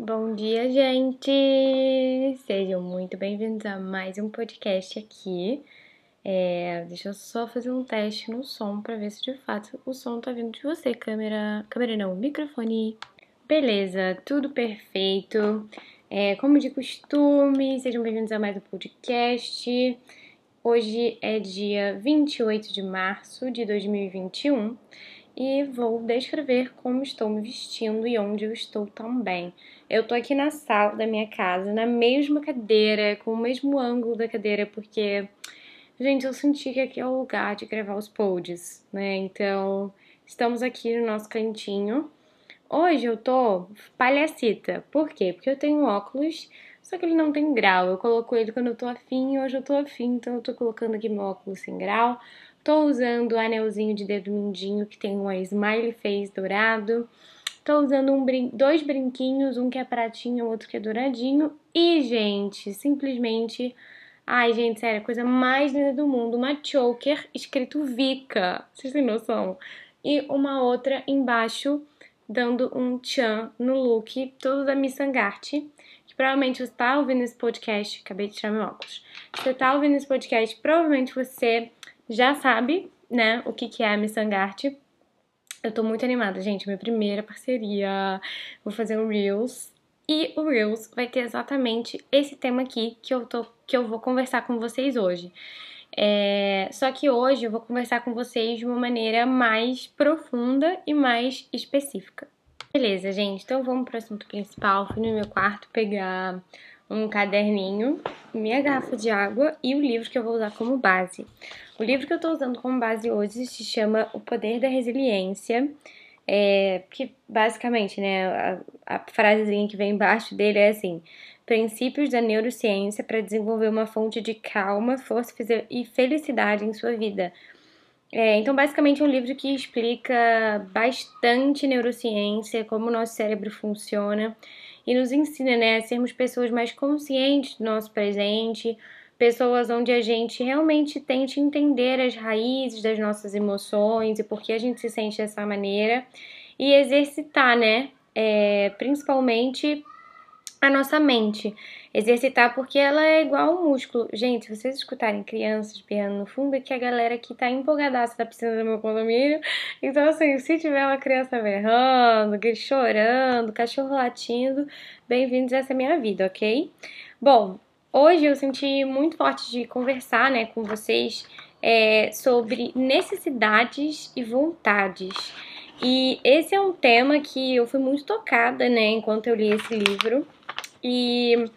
Bom dia, gente! Sejam muito bem-vindos a mais um podcast aqui. É, deixa eu só fazer um teste no som para ver se de fato o som tá vindo de você, câmera. Câmera não, microfone. Beleza, tudo perfeito. É, como de costume, sejam bem-vindos a mais um podcast. Hoje é dia 28 de março de 2021 e vou descrever como estou me vestindo e onde eu estou também. Eu tô aqui na sala da minha casa, na mesma cadeira, com o mesmo ângulo da cadeira, porque, gente, eu senti que aqui é o lugar de gravar os pods, né? Então, estamos aqui no nosso cantinho. Hoje eu tô palhacita. Por quê? Porque eu tenho óculos, só que ele não tem grau. Eu coloco ele quando eu tô afim, hoje eu tô afim, então eu tô colocando aqui meu óculos sem grau. Tô usando o anelzinho de dedo mindinho que tem um smiley face dourado. Tô usando um brin dois brinquinhos, um que é pratinho, outro que é douradinho. E, gente, simplesmente... Ai, gente, sério, a coisa mais linda do mundo. Uma choker escrito Vika. Vocês têm noção? E uma outra embaixo, dando um tchan no look, todo da Miss Angarte. Que provavelmente você tá ouvindo esse podcast... Acabei de tirar meu óculos. Você tá ouvindo esse podcast, provavelmente você já sabe, né, o que, que é a Miss Angarte. Eu tô muito animada, gente. Minha primeira parceria. Vou fazer um Reels. E o Reels vai ter exatamente esse tema aqui que eu, tô, que eu vou conversar com vocês hoje. É, só que hoje eu vou conversar com vocês de uma maneira mais profunda e mais específica. Beleza, gente, então vamos para o assunto principal. Fui no meu quarto pegar um caderninho, minha garrafa de água e o livro que eu vou usar como base. O livro que eu estou usando como base hoje se chama O Poder da Resiliência. É, que basicamente, né, a, a frasezinha que vem embaixo dele é assim: princípios da neurociência para desenvolver uma fonte de calma, força e felicidade em sua vida. É, então, basicamente, é um livro que explica bastante neurociência, como o nosso cérebro funciona e nos ensina né, a sermos pessoas mais conscientes do nosso presente, pessoas onde a gente realmente tente entender as raízes das nossas emoções e por que a gente se sente dessa maneira e exercitar, né, é, principalmente a nossa mente. Exercitar porque ela é igual um músculo. Gente, se vocês escutarem crianças piano no fundo, é que a galera aqui tá empolgadaça da piscina do meu condomínio. Então, assim, se tiver uma criança berrando, chorando, cachorro latindo, bem-vindos a essa minha vida, ok? Bom, hoje eu senti muito forte de conversar, né, com vocês é, sobre necessidades e vontades. E esse é um tema que eu fui muito tocada, né, enquanto eu li esse livro. E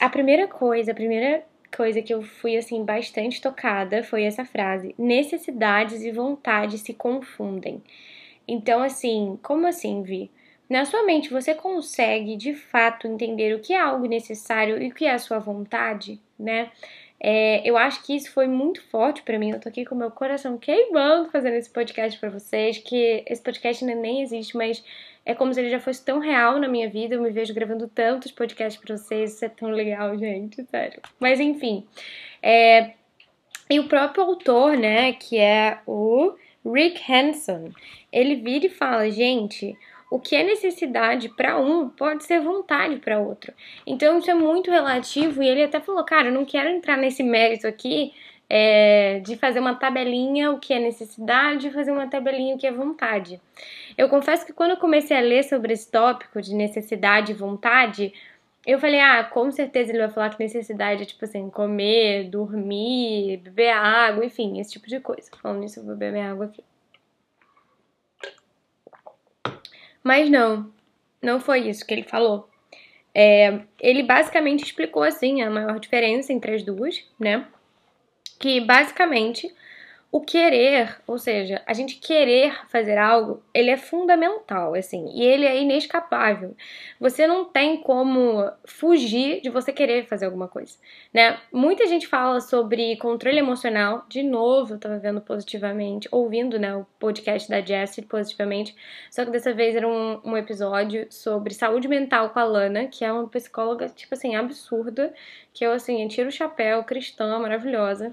a primeira coisa, a primeira coisa que eu fui assim bastante tocada foi essa frase: necessidades e vontades se confundem. Então, assim, como assim, Vi? Na sua mente você consegue de fato entender o que é algo necessário e o que é a sua vontade, né? É, eu acho que isso foi muito forte para mim. Eu tô aqui com meu coração queimando fazendo esse podcast para vocês, que esse podcast ainda nem existe, mas é como se ele já fosse tão real na minha vida. Eu me vejo gravando tantos podcasts pra vocês. Isso é tão legal, gente, sério. Mas enfim. É... E o próprio autor, né, que é o Rick Hanson, ele vira e fala: gente, o que é necessidade para um pode ser vontade para outro. Então isso é muito relativo e ele até falou, cara, eu não quero entrar nesse mérito aqui é, de fazer uma tabelinha o que é necessidade e fazer uma tabelinha o que é vontade. Eu confesso que quando eu comecei a ler sobre esse tópico de necessidade e vontade, eu falei, ah, com certeza ele vai falar que necessidade é tipo assim, comer, dormir, beber água, enfim, esse tipo de coisa. Falando nisso, eu vou beber água aqui. Mas não, não foi isso que ele falou. É, ele basicamente explicou assim a maior diferença entre as duas, né? Que basicamente o querer, ou seja, a gente querer fazer algo, ele é fundamental, assim, e ele é inescapável. Você não tem como fugir de você querer fazer alguma coisa, né? Muita gente fala sobre controle emocional, de novo, eu tava vendo positivamente, ouvindo, né, o podcast da Jessie positivamente, só que dessa vez era um, um episódio sobre saúde mental com a Lana, que é uma psicóloga, tipo assim, absurda, que eu, assim, tiro o chapéu, cristã, maravilhosa.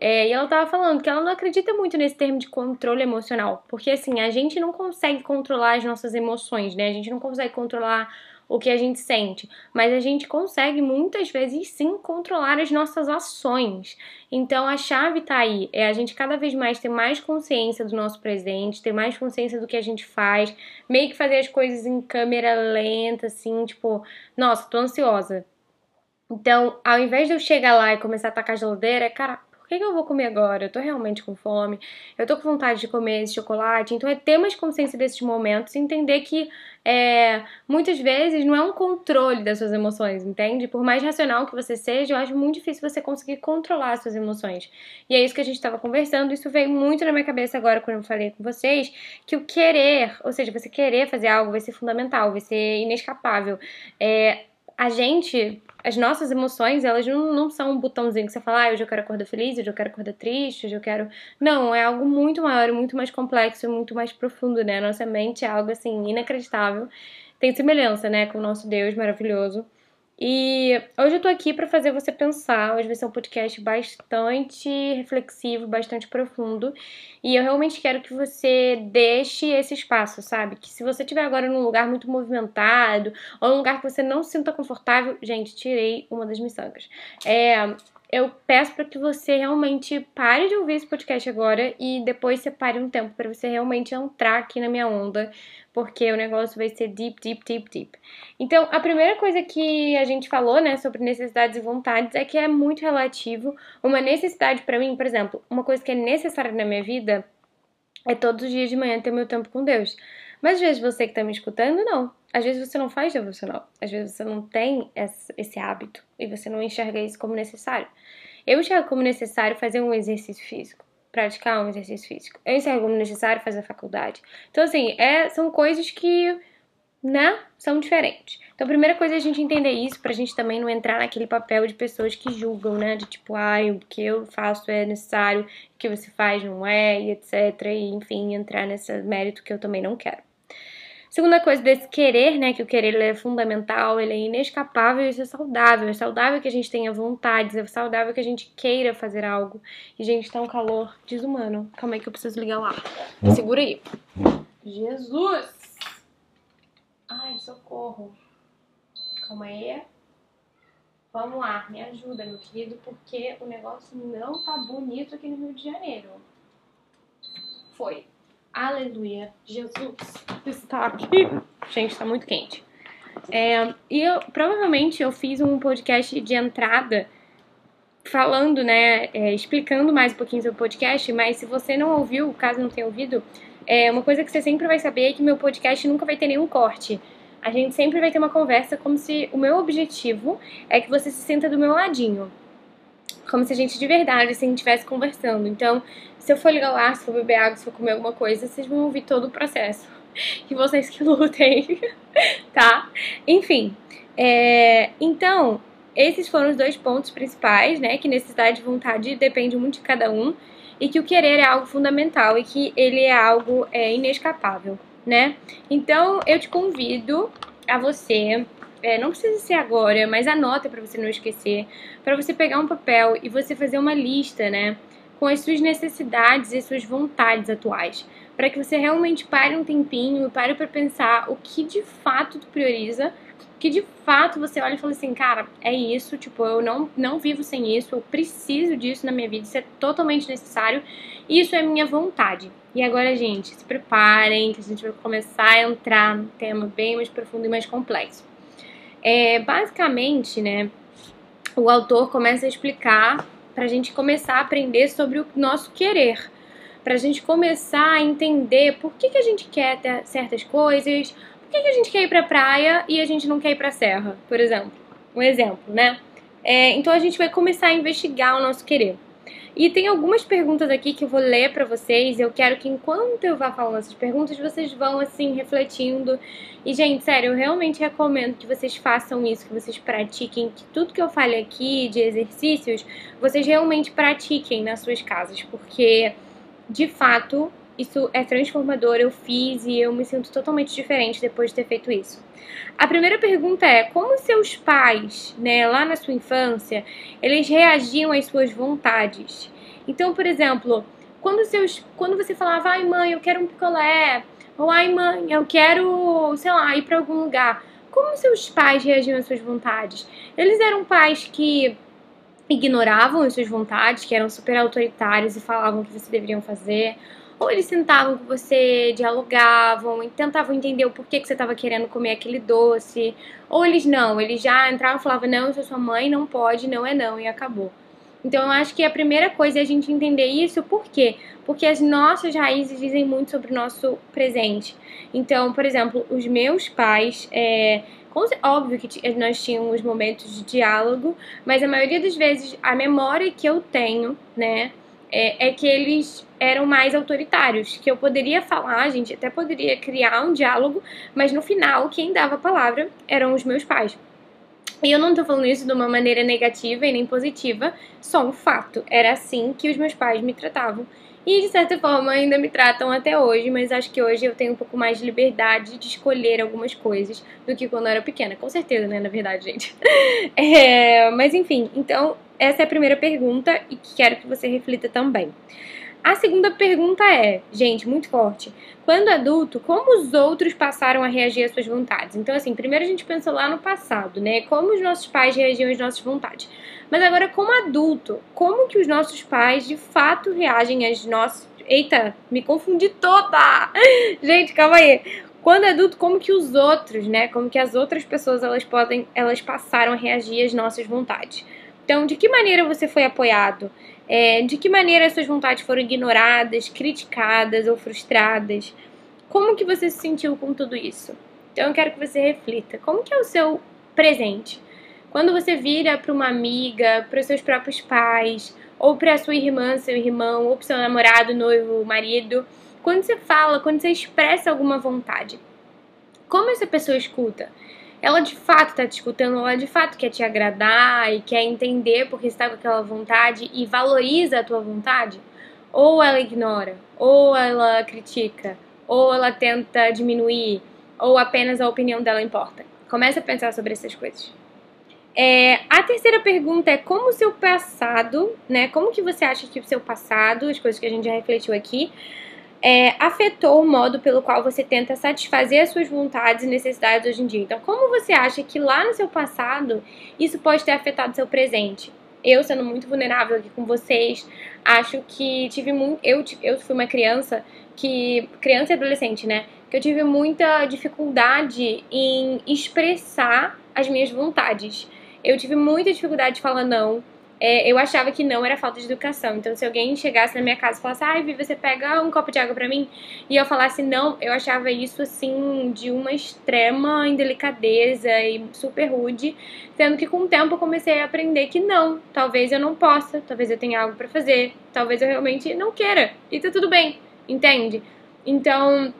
É, e ela tava falando que ela não acredita muito nesse termo de controle emocional, porque assim, a gente não consegue controlar as nossas emoções, né? A gente não consegue controlar o que a gente sente, mas a gente consegue muitas vezes sim controlar as nossas ações. Então a chave tá aí, é a gente cada vez mais ter mais consciência do nosso presente, ter mais consciência do que a gente faz, meio que fazer as coisas em câmera lenta, assim, tipo, nossa, tô ansiosa. Então, ao invés de eu chegar lá e começar a tacar a geladeira, cara, que, que eu vou comer agora? Eu tô realmente com fome, eu tô com vontade de comer esse chocolate. Então é ter mais consciência desses momentos e entender que é, muitas vezes não é um controle das suas emoções, entende? Por mais racional que você seja, eu acho muito difícil você conseguir controlar as suas emoções. E é isso que a gente estava conversando, isso veio muito na minha cabeça agora quando eu falei com vocês, que o querer, ou seja, você querer fazer algo vai ser fundamental, vai ser inescapável. É, a gente, as nossas emoções, elas não, não são um botãozinho que você fala, ah, hoje eu quero acordar feliz, hoje eu quero acordar triste, hoje eu quero. Não, é algo muito maior, muito mais complexo, muito mais profundo, né? Nossa mente é algo assim inacreditável. Tem semelhança, né, com o nosso Deus maravilhoso. E hoje eu tô aqui para fazer você pensar. Hoje vai ser um podcast bastante reflexivo, bastante profundo. E eu realmente quero que você deixe esse espaço, sabe? Que se você estiver agora num lugar muito movimentado, ou num lugar que você não se sinta confortável, gente, tirei uma das miçangas. É, eu peço para que você realmente pare de ouvir esse podcast agora e depois separe um tempo para você realmente entrar aqui na minha onda, porque o negócio vai ser deep, deep, deep, deep. Então, a primeira coisa que a gente falou, né, sobre necessidades e vontades é que é muito relativo. Uma necessidade para mim, por exemplo, uma coisa que é necessária na minha vida é todos os dias de manhã ter meu tempo com Deus. Mas às vezes você que está me escutando, não. Às vezes você não faz devocional. Às vezes você não tem esse hábito e você não enxerga isso como necessário. Eu enxergo como necessário fazer um exercício físico, praticar um exercício físico. Eu enxergo como necessário fazer faculdade. Então, assim, é, são coisas que, né, são diferentes. Então, a primeira coisa é a gente entender isso pra gente também não entrar naquele papel de pessoas que julgam, né, de tipo, ai, ah, o que eu faço é necessário, o que você faz não é, e etc. E, enfim, entrar nesse mérito que eu também não quero. Segunda coisa desse querer, né? Que o querer é fundamental, ele é inescapável e isso é saudável. É saudável que a gente tenha vontades, é saudável que a gente queira fazer algo. E, gente, tá um calor desumano. Calma aí que eu preciso ligar lá. Segura aí. Jesus! Ai, socorro. Calma aí. Vamos lá, me ajuda, meu querido, porque o negócio não tá bonito aqui no Rio de Janeiro. Foi. Aleluia. Jesus está aqui. Gente, está muito quente. É, e eu, provavelmente eu fiz um podcast de entrada falando, né, é, explicando mais um pouquinho sobre o podcast, mas se você não ouviu, caso não tenha ouvido, é, uma coisa que você sempre vai saber é que meu podcast nunca vai ter nenhum corte. A gente sempre vai ter uma conversa como se o meu objetivo é que você se sinta do meu ladinho. Como se a gente de verdade assim estivesse conversando. Então, se eu for ligar lá, se for beber água, se for comer alguma coisa, vocês vão ouvir todo o processo. E vocês que lutem, tá? Enfim, é, então, esses foram os dois pontos principais, né? Que necessidade e vontade depende muito de cada um. E que o querer é algo fundamental e que ele é algo é, inescapável, né? Então, eu te convido a você é, não precisa ser agora, mas anota para você não esquecer, para você pegar um papel e você fazer uma lista, né? com as suas necessidades e suas vontades atuais, para que você realmente pare um tempinho e pare para pensar o que de fato tu prioriza, que de fato você olha e fala assim, cara, é isso, tipo, eu não, não vivo sem isso, eu preciso disso na minha vida, isso é totalmente necessário, isso é minha vontade. E agora, gente, se preparem, que a gente vai começar a entrar num tema bem mais profundo e mais complexo. É, basicamente, né, o autor começa a explicar para a gente começar a aprender sobre o nosso querer, para a gente começar a entender por que, que a gente quer certas coisas, por que, que a gente quer ir para a praia e a gente não quer ir para a serra, por exemplo. Um exemplo, né? É, então a gente vai começar a investigar o nosso querer. E tem algumas perguntas aqui que eu vou ler para vocês. Eu quero que enquanto eu vá falando essas perguntas, vocês vão assim refletindo. E gente, sério, eu realmente recomendo que vocês façam isso, que vocês pratiquem, que tudo que eu fale aqui de exercícios, vocês realmente pratiquem nas suas casas, porque de fato isso é transformador. Eu fiz e eu me sinto totalmente diferente depois de ter feito isso. A primeira pergunta é: como seus pais, né, lá na sua infância, eles reagiam às suas vontades? Então, por exemplo, quando, seus, quando você falava, ai mãe, eu quero um picolé, ou ai mãe, eu quero, sei lá, ir para algum lugar, como seus pais reagiam às suas vontades? Eles eram pais que ignoravam as suas vontades, que eram super autoritários e falavam o que você deveriam fazer, ou eles sentavam com você, dialogavam e tentavam entender o porquê que você estava querendo comer aquele doce, ou eles não, eles já entravam e falavam: não, eu sou sua mãe, não pode, não é não, e acabou. Então eu acho que a primeira coisa é a gente entender isso, por quê? Porque as nossas raízes dizem muito sobre o nosso presente. Então, por exemplo, os meus pais, é, óbvio que nós tínhamos momentos de diálogo, mas a maioria das vezes a memória que eu tenho, né, é, é, que eles eram mais autoritários, que eu poderia falar, a gente até poderia criar um diálogo, mas no final quem dava a palavra eram os meus pais. E eu não tô falando isso de uma maneira negativa e nem positiva, só um fato. Era assim que os meus pais me tratavam. E de certa forma ainda me tratam até hoje, mas acho que hoje eu tenho um pouco mais de liberdade de escolher algumas coisas do que quando eu era pequena. Com certeza, né? Na verdade, gente. É, mas enfim, então essa é a primeira pergunta e quero que você reflita também. A segunda pergunta é, gente, muito forte. Quando adulto, como os outros passaram a reagir às suas vontades? Então, assim, primeiro a gente pensa lá no passado, né? Como os nossos pais reagiam às nossas vontades. Mas agora, como adulto, como que os nossos pais de fato reagem às nossas. Eita, me confundi toda! Gente, calma aí. Quando adulto, como que os outros, né? Como que as outras pessoas elas podem, elas passaram a reagir às nossas vontades. Então, de que maneira você foi apoiado? É, de que maneira as suas vontades foram ignoradas, criticadas ou frustradas? Como que você se sentiu com tudo isso? Então, eu quero que você reflita. Como que é o seu presente? Quando você vira para uma amiga, para os seus próprios pais, ou para sua irmã, seu irmão, ou para seu namorado, noivo, marido, quando você fala, quando você expressa alguma vontade, como essa pessoa escuta? Ela de fato está te escutando, ela de fato quer te agradar e quer entender porque está com aquela vontade e valoriza a tua vontade, ou ela ignora, ou ela critica, ou ela tenta diminuir, ou apenas a opinião dela importa. Comece a pensar sobre essas coisas. É, a terceira pergunta é como o seu passado, né? Como que você acha que o seu passado, as coisas que a gente já refletiu aqui, é, afetou o modo pelo qual você tenta satisfazer as suas vontades e necessidades hoje em dia. Então, como você acha que lá no seu passado isso pode ter afetado seu presente? Eu, sendo muito vulnerável aqui com vocês, acho que tive muito. Eu, eu fui uma criança que. Criança e adolescente, né? Que eu tive muita dificuldade em expressar as minhas vontades. Eu tive muita dificuldade de falar não é, eu achava que não era falta de educação. Então, se alguém chegasse na minha casa e falasse, ai, Vi, você pega um copo de água para mim, e eu falasse não, eu achava isso, assim, de uma extrema indelicadeza e super rude, sendo que com o tempo eu comecei a aprender que não, talvez eu não possa, talvez eu tenha algo para fazer, talvez eu realmente não queira, e tá tudo bem, entende? Então,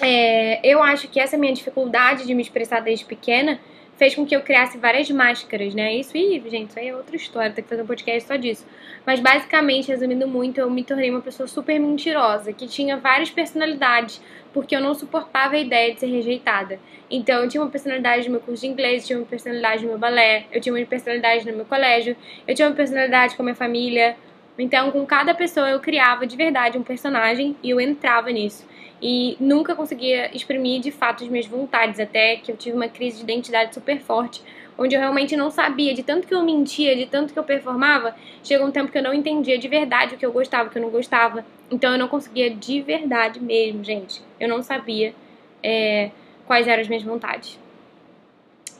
é, eu acho que essa minha dificuldade de me expressar desde pequena fez com que eu criasse várias máscaras, né? Isso, e, gente, isso aí é outra história, tem que fazer um podcast só disso. Mas basicamente, resumindo muito, eu me tornei uma pessoa super mentirosa, que tinha várias personalidades, porque eu não suportava a ideia de ser rejeitada. Então, eu tinha uma personalidade no meu curso de inglês, tinha uma personalidade no meu balé, eu tinha uma personalidade no meu colégio, eu tinha uma personalidade com a minha família. Então, com cada pessoa eu criava de verdade um personagem e eu entrava nisso e nunca conseguia exprimir de fato as minhas vontades, até que eu tive uma crise de identidade super forte, onde eu realmente não sabia, de tanto que eu mentia, de tanto que eu performava, chegou um tempo que eu não entendia de verdade o que eu gostava, o que eu não gostava. Então eu não conseguia de verdade mesmo, gente. Eu não sabia é, quais eram as minhas vontades.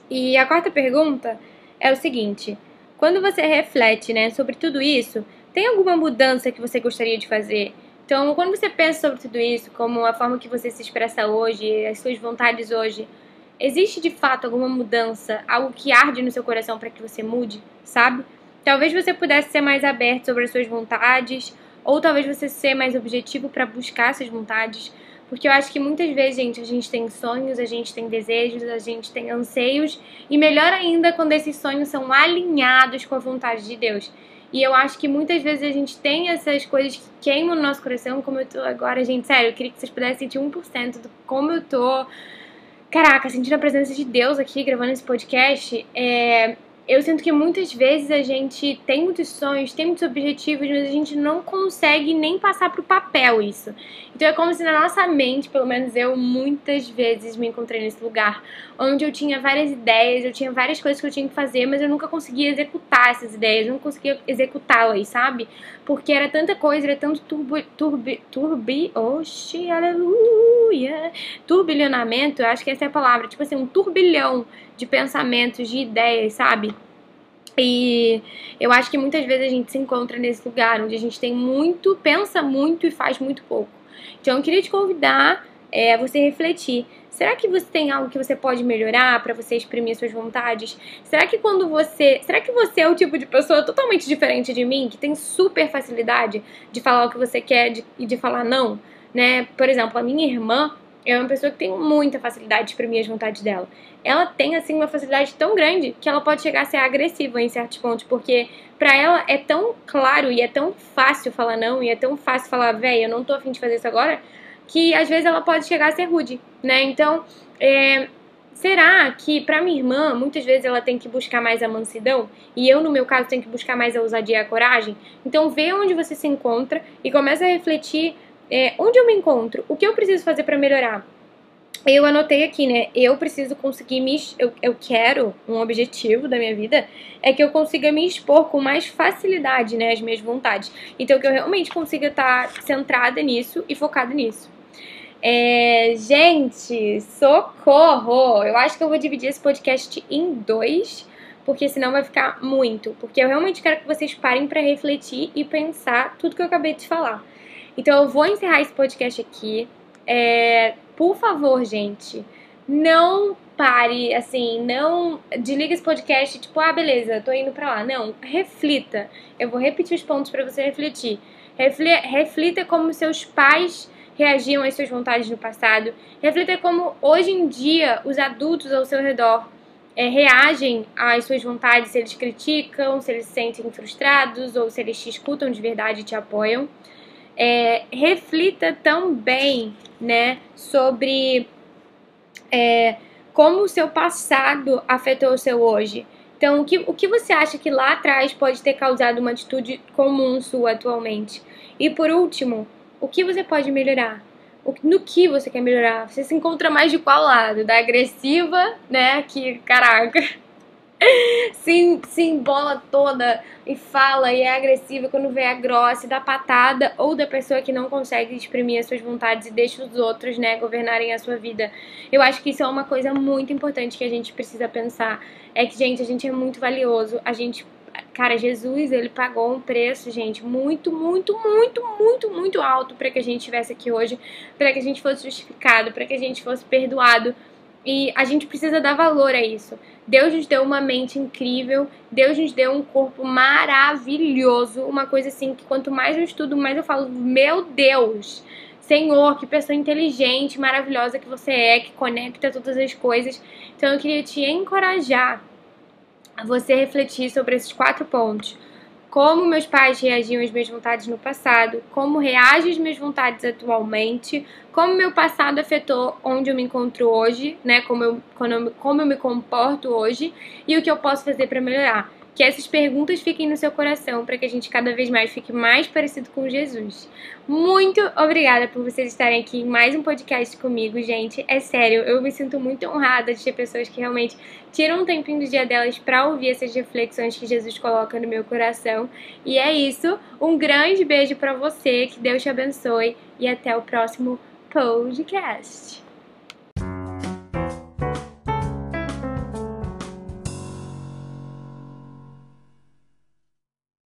E a quarta pergunta é o seguinte: quando você reflete né, sobre tudo isso, tem alguma mudança que você gostaria de fazer? Então, quando você pensa sobre tudo isso, como a forma que você se expressa hoje, as suas vontades hoje, existe de fato alguma mudança, algo que arde no seu coração para que você mude, sabe? Talvez você pudesse ser mais aberto sobre as suas vontades, ou talvez você ser mais objetivo para buscar essas vontades, porque eu acho que muitas vezes, gente, a gente tem sonhos, a gente tem desejos, a gente tem anseios, e melhor ainda quando esses sonhos são alinhados com a vontade de Deus. E eu acho que muitas vezes a gente tem essas coisas que queimam no nosso coração, como eu tô agora, gente. Sério, eu queria que vocês pudessem sentir 1% do como eu tô. Caraca, sentindo a presença de Deus aqui gravando esse podcast. É, eu sinto que muitas vezes a gente tem muitos sonhos, tem muitos objetivos, mas a gente não consegue nem passar pro papel isso. Então é como se na nossa mente, pelo menos eu, muitas vezes me encontrei nesse lugar onde eu tinha várias ideias, eu tinha várias coisas que eu tinha que fazer, mas eu nunca conseguia executar essas ideias, eu não conseguia executá-las, sabe? Porque era tanta coisa, era tanto turbo, turbi, turbi, oxi, aleluia, turbilhonamento, eu acho que essa é a palavra, tipo assim, um turbilhão de pensamentos, de ideias, sabe? E eu acho que muitas vezes a gente se encontra nesse lugar onde a gente tem muito, pensa muito e faz muito pouco. Então eu queria te convidar é, a você refletir. Será que você tem algo que você pode melhorar para você exprimir suas vontades? Será que quando você, será que você é o tipo de pessoa totalmente diferente de mim, que tem super facilidade de falar o que você quer e de, de falar não, né? Por exemplo, a minha irmã, é uma pessoa que tem muita facilidade de exprimir as vontades dela. Ela tem, assim, uma facilidade tão grande que ela pode chegar a ser agressiva em certos pontos, porque para ela é tão claro e é tão fácil falar não, e é tão fácil falar, véi, eu não tô afim de fazer isso agora, que às vezes ela pode chegar a ser rude, né? Então, é, será que para minha irmã, muitas vezes ela tem que buscar mais a mansidão e eu, no meu caso, tenho que buscar mais a ousadia e a coragem? Então, vê onde você se encontra e começa a refletir é, onde eu me encontro? O que eu preciso fazer para melhorar? Eu anotei aqui, né? Eu preciso conseguir me. Eu, eu quero um objetivo da minha vida é que eu consiga me expor com mais facilidade, né? As minhas vontades. Então, que eu realmente consiga estar centrada nisso e focada nisso. É, gente, socorro! Eu acho que eu vou dividir esse podcast em dois, porque senão vai ficar muito. Porque eu realmente quero que vocês parem para refletir e pensar tudo que eu acabei de falar. Então eu vou encerrar esse podcast aqui. É, por favor, gente, não pare, assim, não desliga esse podcast, tipo, ah, beleza, tô indo pra lá. Não, reflita. Eu vou repetir os pontos para você refletir. Reflita como seus pais reagiam às suas vontades no passado. Reflita como hoje em dia os adultos ao seu redor é, reagem às suas vontades, se eles criticam, se eles se sentem frustrados ou se eles te escutam de verdade e te apoiam é, reflita também né, sobre é, como o seu passado afetou o seu hoje. Então, o que, o que você acha que lá atrás pode ter causado uma atitude comum sua atualmente? E por último, o que você pode melhorar? no que você quer melhorar? Você se encontra mais de qual lado? Da agressiva, né? Que, caraca, se, se embola toda e fala e é agressiva quando vê a grossa e dá patada, ou da pessoa que não consegue exprimir as suas vontades e deixa os outros, né, governarem a sua vida. Eu acho que isso é uma coisa muito importante que a gente precisa pensar. É que, gente, a gente é muito valioso, a gente Cara, Jesus, ele pagou um preço, gente, muito, muito, muito, muito, muito alto para que a gente estivesse aqui hoje, para que a gente fosse justificado, para que a gente fosse perdoado. E a gente precisa dar valor a isso. Deus nos deu uma mente incrível, Deus nos deu um corpo maravilhoso, uma coisa assim que quanto mais eu estudo, mais eu falo, meu Deus, Senhor, que pessoa inteligente, maravilhosa que você é, que conecta todas as coisas. Então eu queria te encorajar a você refletir sobre esses quatro pontos como meus pais reagiam às minhas vontades no passado, como reagem às minhas vontades atualmente, como meu passado afetou onde eu me encontro hoje, né? Como eu, como eu me comporto hoje e o que eu posso fazer para melhorar que essas perguntas fiquem no seu coração para que a gente cada vez mais fique mais parecido com Jesus. Muito obrigada por vocês estarem aqui em mais um podcast comigo, gente. É sério, eu me sinto muito honrada de ter pessoas que realmente tiram um tempinho do dia delas para ouvir essas reflexões que Jesus coloca no meu coração. E é isso. Um grande beijo para você, que Deus te abençoe e até o próximo podcast.